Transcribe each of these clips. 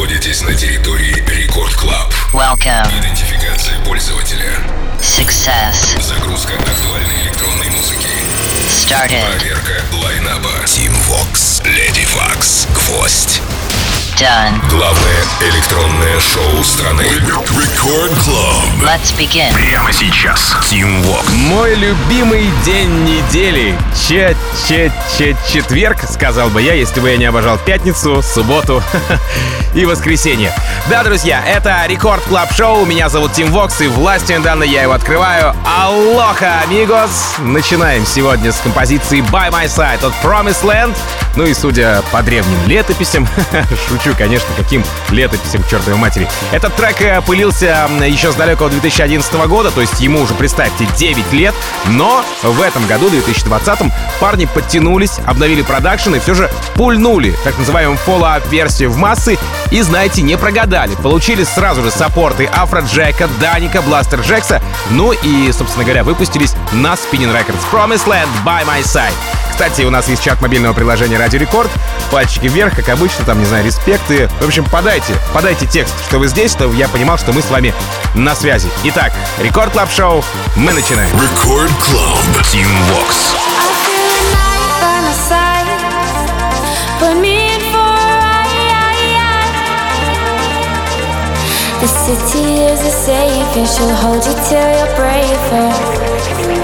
находитесь на территории Record Club. Идентификация пользователя. Success. Загрузка актуальной электронной музыки. Started. Проверка лайнапа. Tim Vox, Lady Waks, Гвоздь. Done. Главное электронное шоу страны. Record Club. Let's begin. Прямо сейчас. Tim Vox. Мой любимый день недели. Че-че-че-четверг, сказал бы я, если бы я не обожал пятницу, субботу и воскресенье. Да, друзья, это Record Club Шоу. Меня зовут Тим Вокс, и властью данной я его открываю. Алоха, amigos! Начинаем сегодня с композиции By My Side от Promised Land. Ну и судя по древним летописям, шучу, конечно, каким летописям, чертовой матери. Этот трек пылился еще с далекого 2011 года, то есть ему уже, представьте, 9 лет, но в этом году, 2020, парни подтянулись, обновили продакшн и все же пульнули так называемую follow-up -версию в массы и, знаете, не прогадали. Получили сразу же саппорты Afrojack а, Dannic а, Blasterjaxx а, ну и, собственно говоря, выпустились на Spinnin' Records Promised Land by My Side. Кстати, у нас есть чат мобильного приложения Радио Рекорд. Пальчики вверх, как обычно, там, не знаю, респекты. В общем, подайте, подайте текст, что вы здесь, чтобы я понимал, что мы с вами на связи. Итак, Record Club Шоу, мы начинаем. Record Club. Tim Vox. The city is a safe and she'll hold you till you're braver.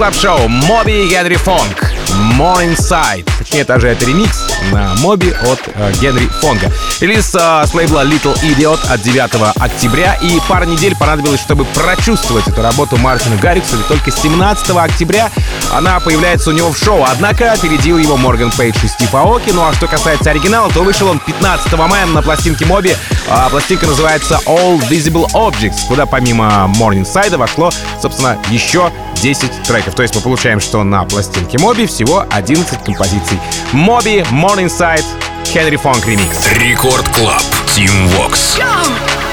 Club Шоу. Моби Генри Фонг. Morningside. Точнее, даже это ремикс на Моби от э, Генри Фонга. Релиз э, с лейбла Little Idiot от 9 октября. И пара недель понадобилось, чтобы прочувствовать эту работу Мартина Гаррикса. Только 17 октября она появляется у него в шоу. Однако опередил его Морган Пейдж и Стив Аоки. Ну а что касается оригинала, то вышел он 15 мая на пластинке Моби. А пластинка называется All Visible Objects, куда помимо Morningside вошло, собственно, еще 10 треков. То есть мы получаем, что на пластинке Моби всего 11 композиций. Моби, Morningside, Henry Fong ремикс. Record Club. Tim Vox. этом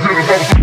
Zero, zero, zero.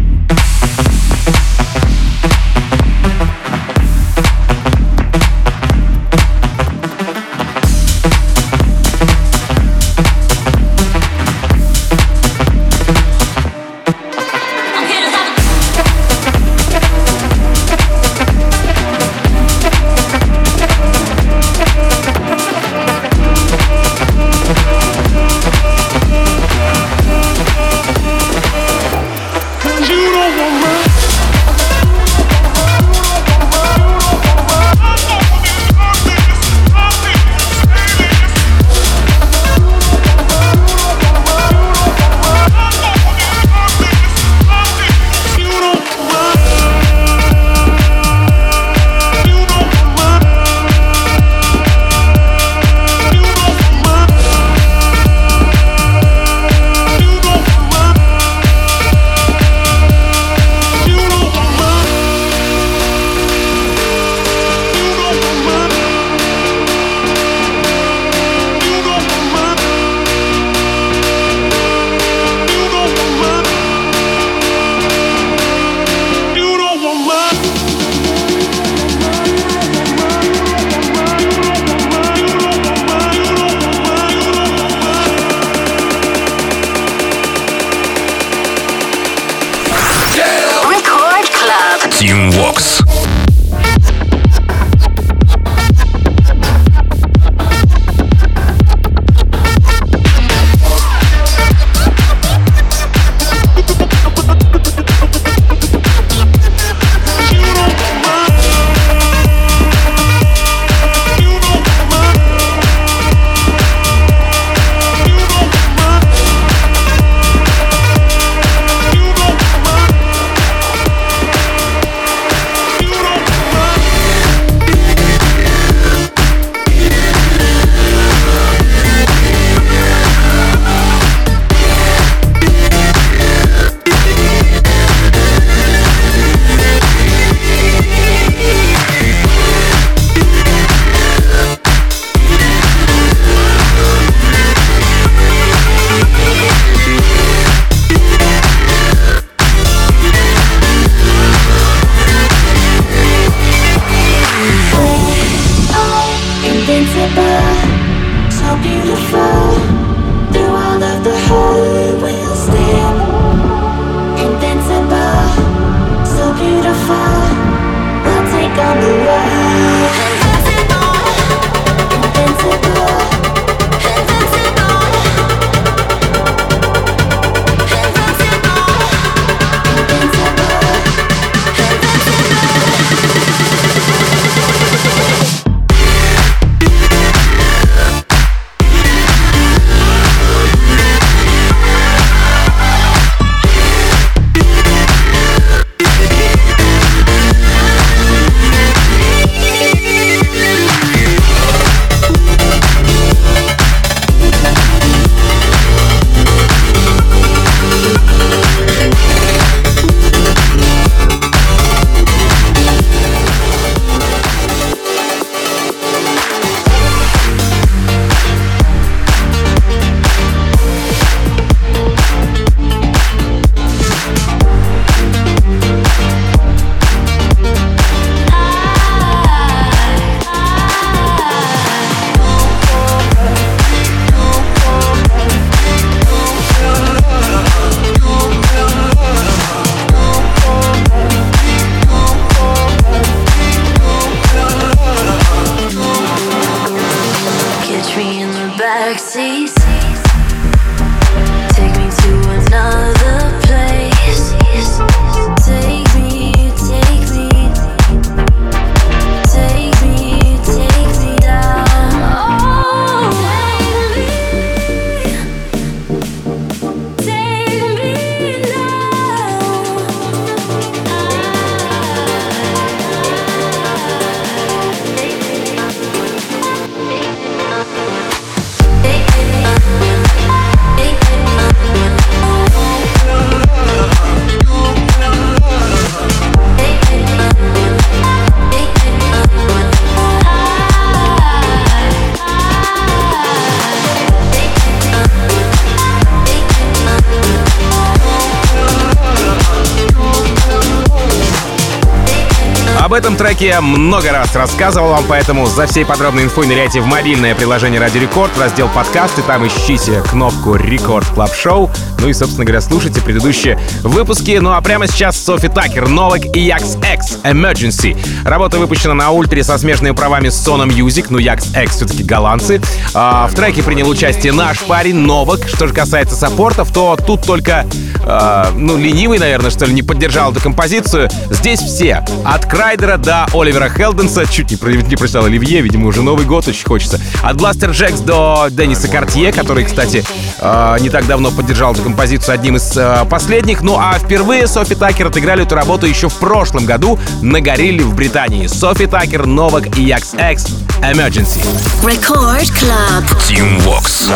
Треке много раз рассказывал вам, поэтому за всей подробной инфой ныряйте в мобильное приложение Радио Рекорд, раздел подкасты, там ищите кнопку Record Club Шоу, ну и, собственно говоря, слушайте предыдущие выпуски. Ну а прямо сейчас Sofi Tukker, Новак и YAX.X Emergency. Работа выпущена на Ультре со смежными правами с Sony Music, ну Якс X все-таки голландцы. А, в треке принял участие наш парень Новак. Что же касается саппортов, то тут только, а, ну, ленивый, наверное, что ли, не поддержал эту композицию. Здесь все, от Крайдера Райдера до Оливера Хелденса, чуть не, не прочитал Оливье, видимо, уже Новый год очень хочется. От Blasterjaxx до Денниса Картье, который, кстати, э, не так давно поддержал эту композицию одним из э, последних. Ну а впервые Софи Такер отыграли эту работу еще в прошлом году на Горилле в Британии. Софи Такер, Новак и Якс X Emergency. Record Club. Team Vox.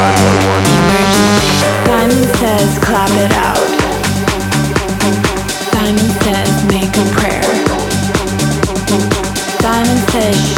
Simon says clap it out.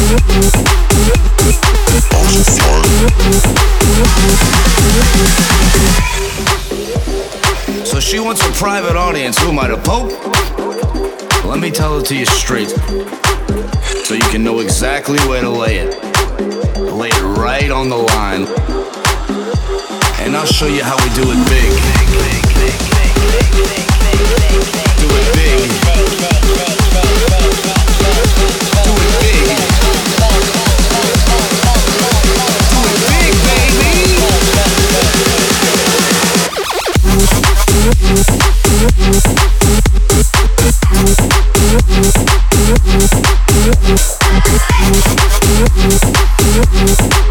your she wants a in the air. Simon didn't say so. Oh no. 911. Emergency. to you straight so you can know exactly where to lay it. Lay it right on the line. And I'll show you how we do it big. Do it big. Do it big. Thank you.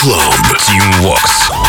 Club Team Works.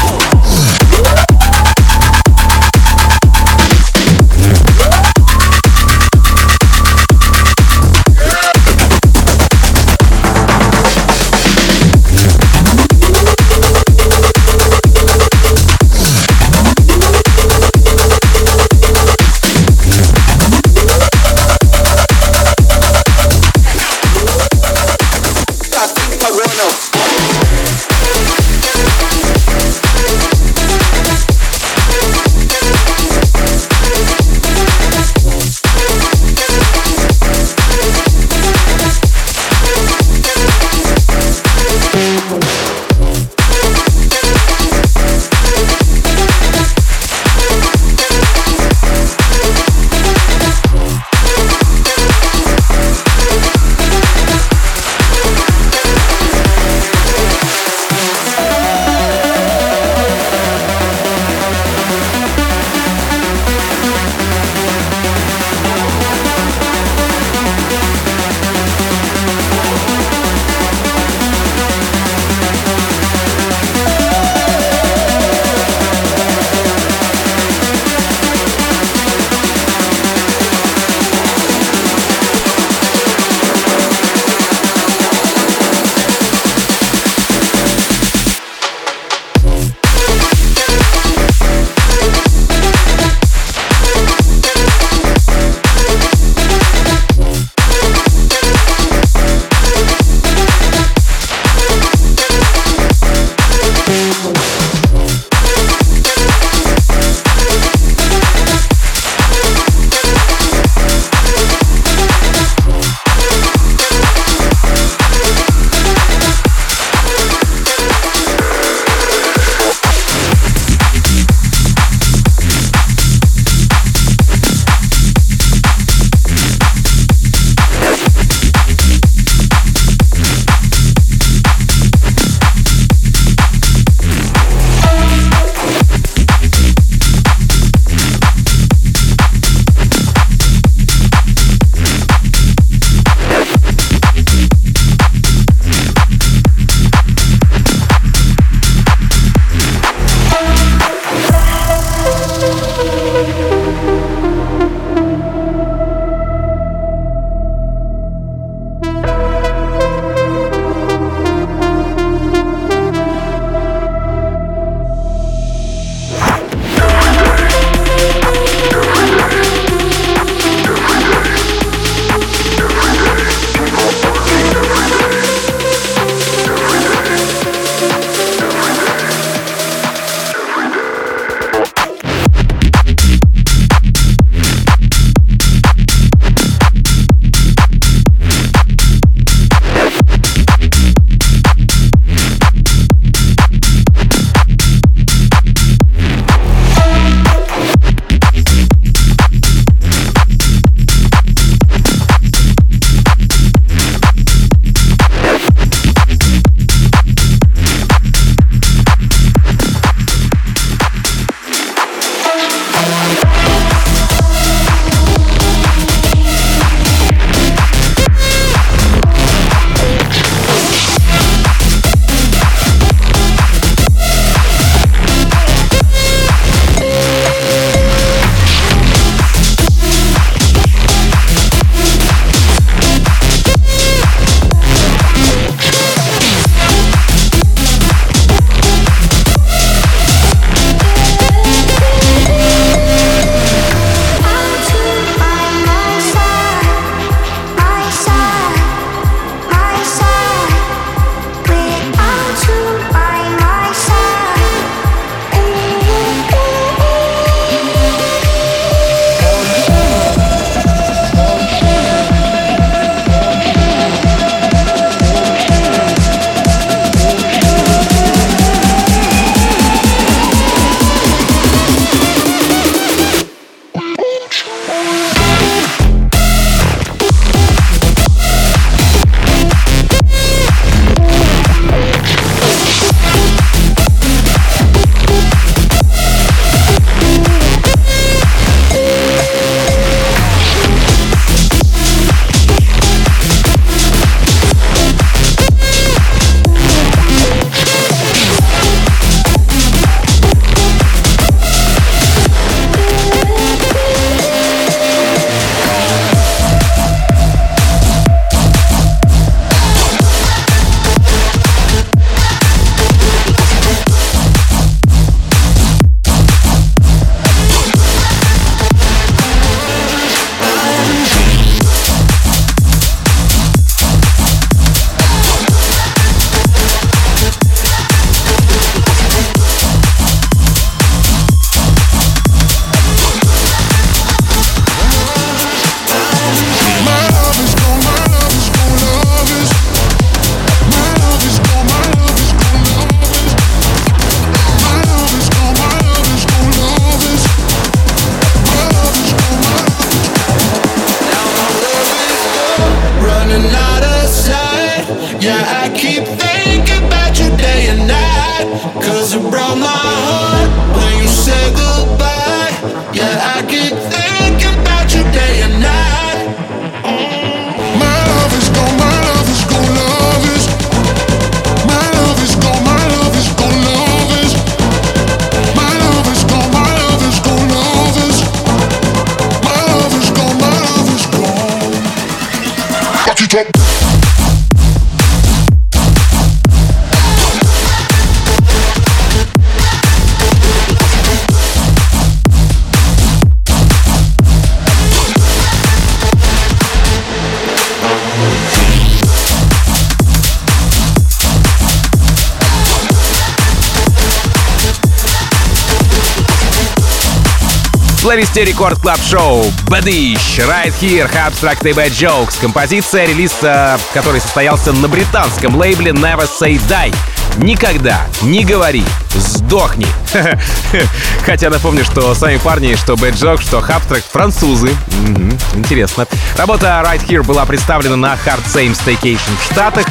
Плейлисте Рекорд Клаб Шоу Бадищ, Right Here, Abstract и Bad Jokes. Композиция, релиз э, который состоялся на британском лейбле Never Say Die. Никогда не говори, сдохни. Хотя напомню, что сами парни, что Bad Joke, что Abstract французы. Мгм, интересно. Работа Right Here была представлена на Hard Same Staycation в Штатах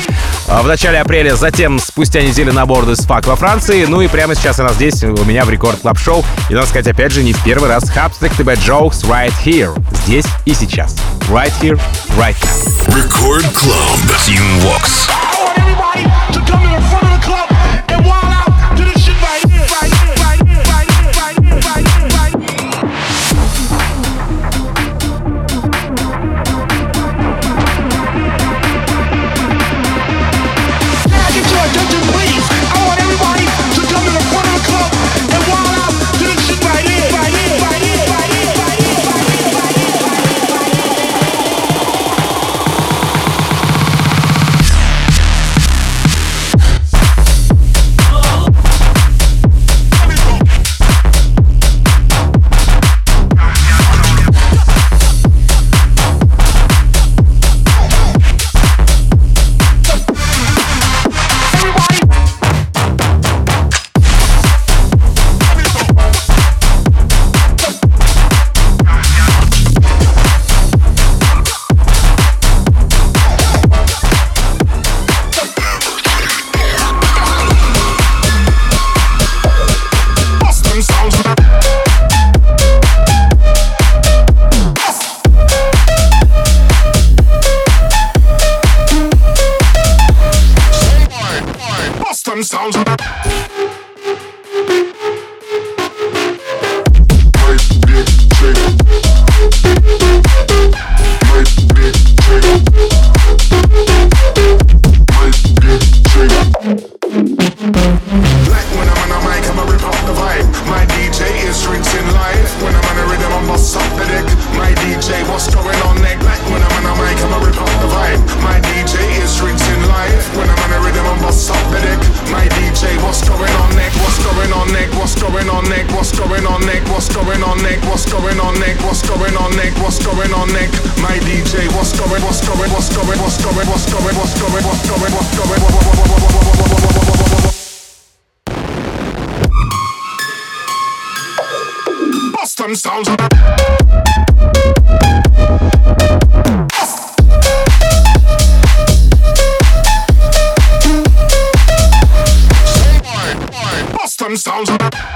в начале апреля, затем спустя неделю на борду с Фак во Франции. Ну и прямо сейчас она здесь, у меня в Рекорд Клаб Шоу. И надо сказать, опять же, не в первый раз и Bad Jokes Right Here. Здесь и сейчас. Right Here, Right Now. Record Club. Team Vox. What's going on neck? What's going on neck? What's going on neck? What's going on neck? My DJ, what's going? What's going? What's going? What's going? What's going? What's going? What's going? What's going? what's going, Bust them sounds. Bust them sounds. I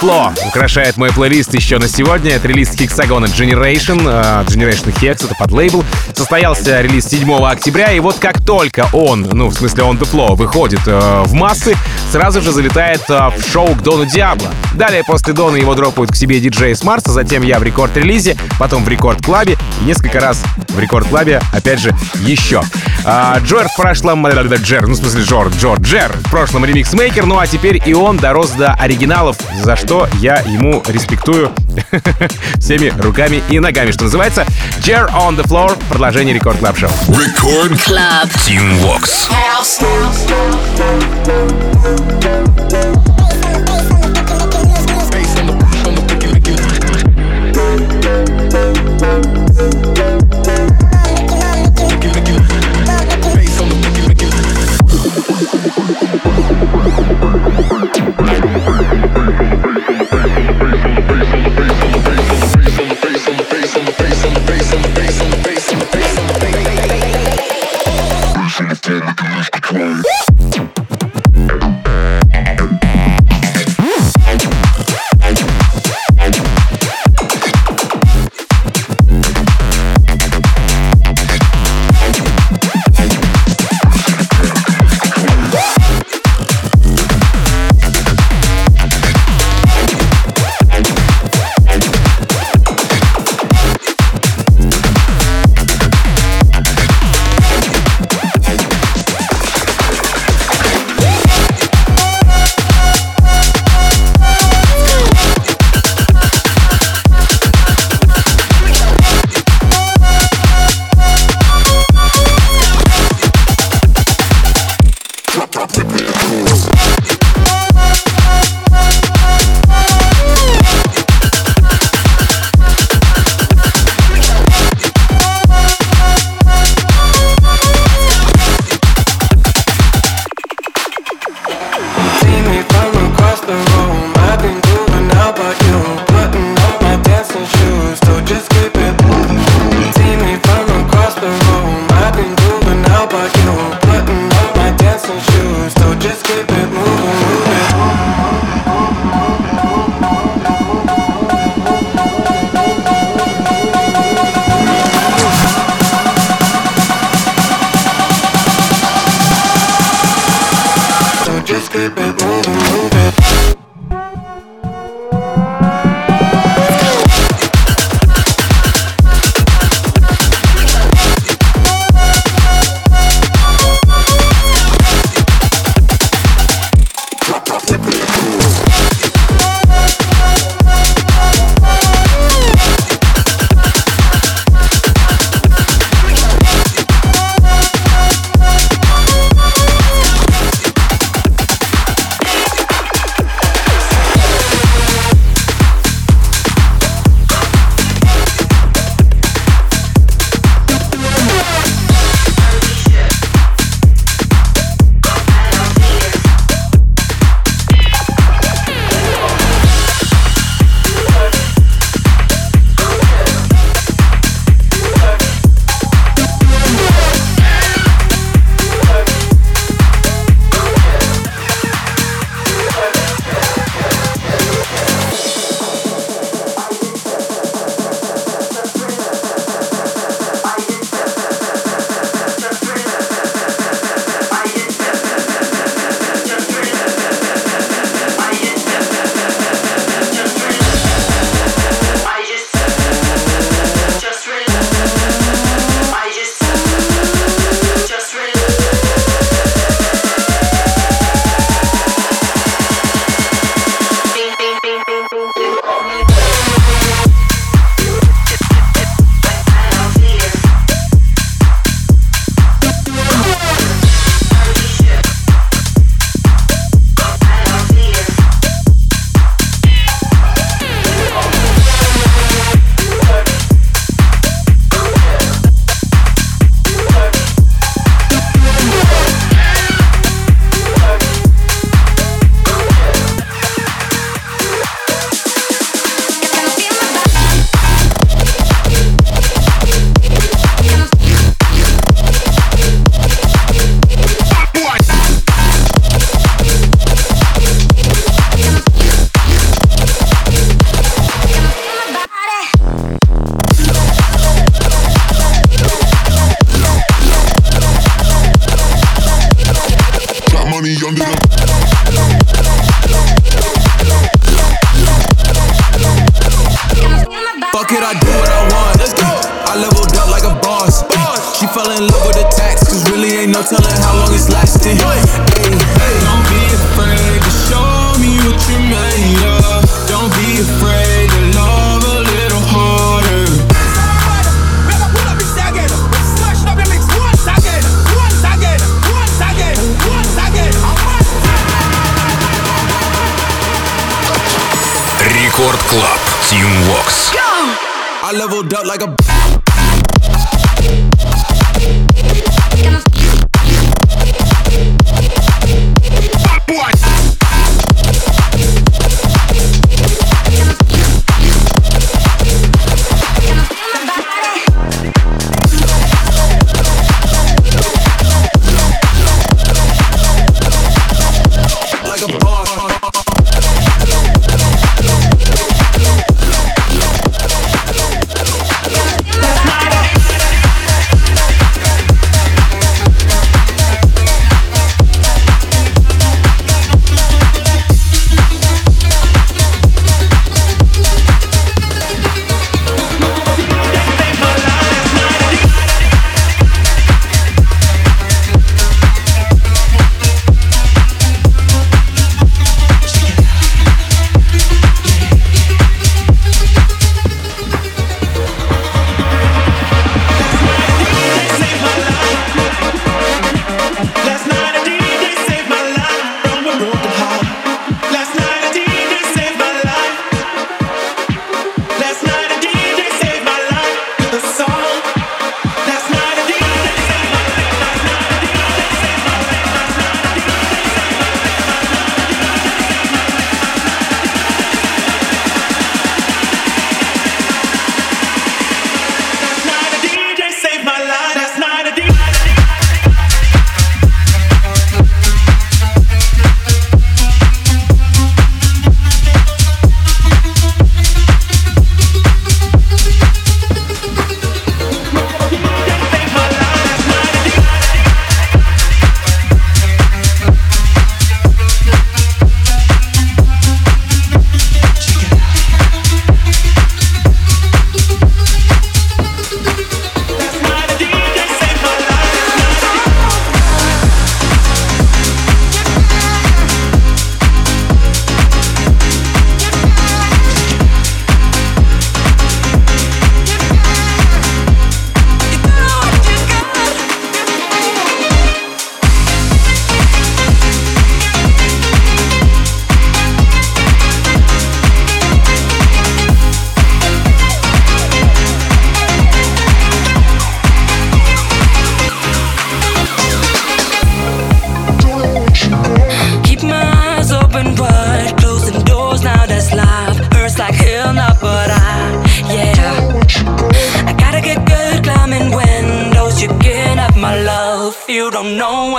Floor украшает мой плейлист еще на сегодня. Это релиз Hexagon Generation, э, Generation Hex, это под лейбл. Состоялся релиз 7 октября, и вот как только он, ну, в смысле on the Floor, выходит э, в массы, сразу же залетает э, в шоу к Дону Диабло. Далее после Дона его дропают к себе диджей с Марса, затем я в рекорд-релизе, потом в рекорд-клабе и несколько раз в рекорд-клабе, опять же, еще. А, Джор в прошлом... Джер, ну, в смысле, Джор, Джор, Джер в прошлом ремикс-мейкер, ну а теперь и он дорос до оригиналов, за что я ему респектую всеми руками и ногами, что называется. Jer on the Floor, продолжение Record Club Шоу. Record Club. Team. Control.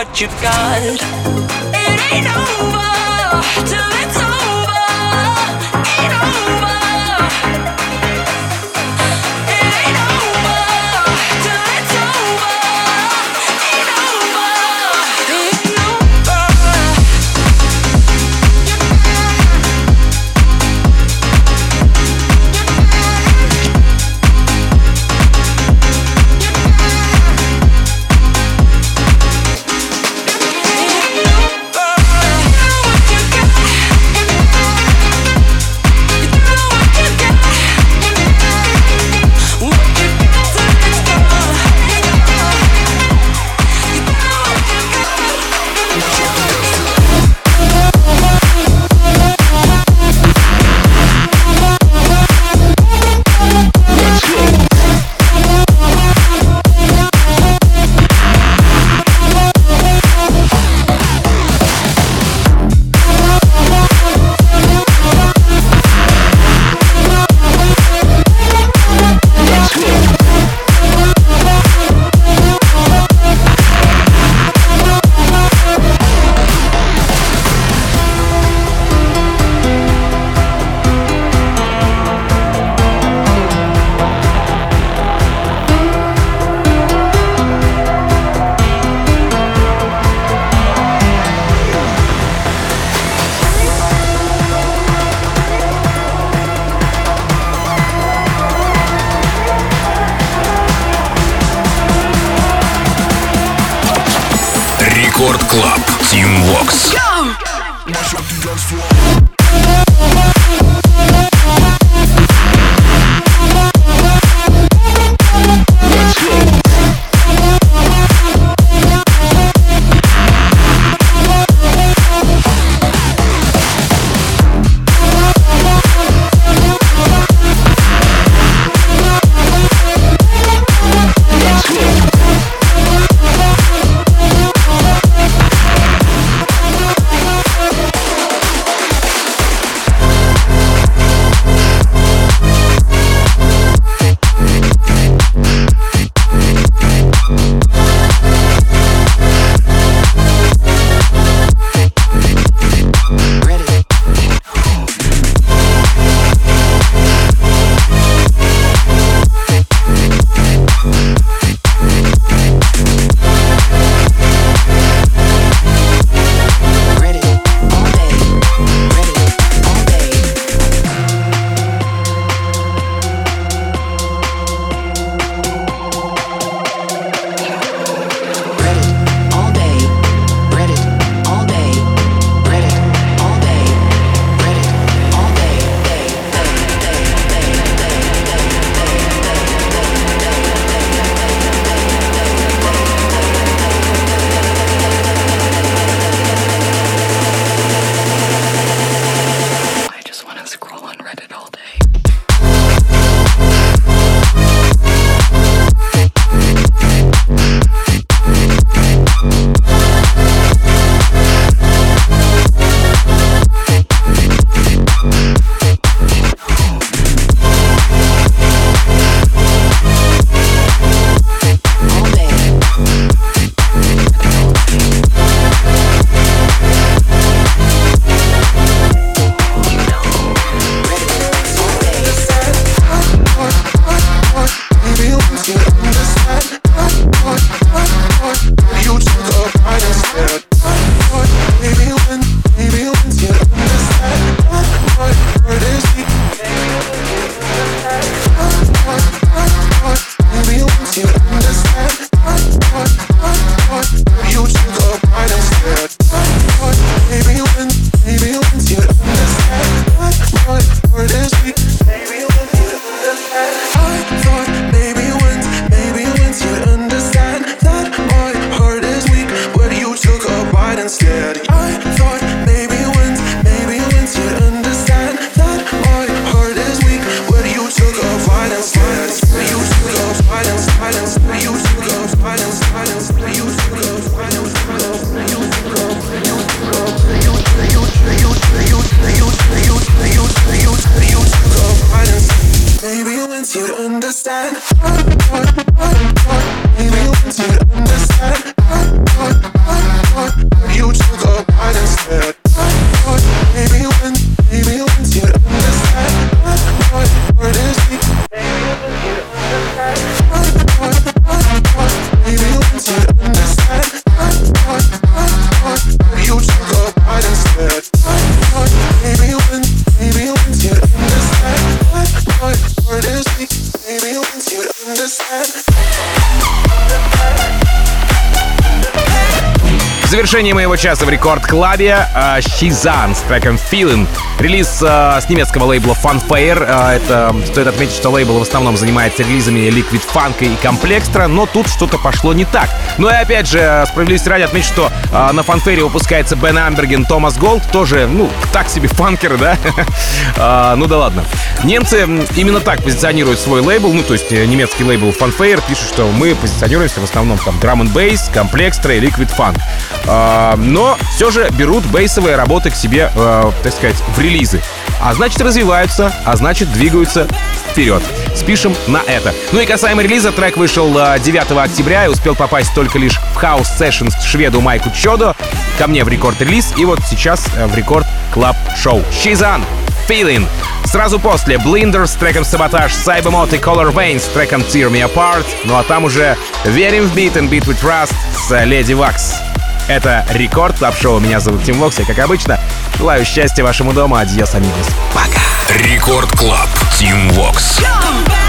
What you've got. It ain't over till Рекорд Клаб. Team Vox. Завершении моего часа в рекорд-клабе э, Shizan с треком Feeling. Релиз э, с немецкого лейбла Funfair. Э, это стоит отметить, что лейбл в основном занимается релизами Liquid Funk и Complextro, но тут что-то пошло не так. Ну и опять же, справедливости ради отметить, что э, на Funfair выпускается Бен Амберген, Томас Голд, тоже, ну, так себе фанкеры, да? э, ну да ладно. Немцы именно так позиционируют свой лейбл, ну то есть немецкий лейбл Funfair пишет, что мы позиционируемся в основном там Drum and Bass, Complextro и Liquid Funk. А, но все же берут бейсовые работы к себе, э, так сказать, в релизы. А значит, развиваются, а значит, двигаются вперед. Спишем на это. Ну и касаемо релиза, трек вышел 9 э, октября и успел попасть только лишь в House Sessions шведу Майку Чодо, ко мне в рекорд-релиз и вот сейчас э, в рекорд клаб шоу Shizan Feeling. Сразу после Blinder с треком Sabotage, Cybermod и Color Vein с треком Tear Me Apart. Ну а там уже верим в Beat In Beat We Trust с Lady Waks. Это Record Club Шоу. Меня зовут Тим Вокс. И, как обычно, желаю счастья вашему дому. Adiós, amigos. Пока. Record Club. Тим Вокс. Jump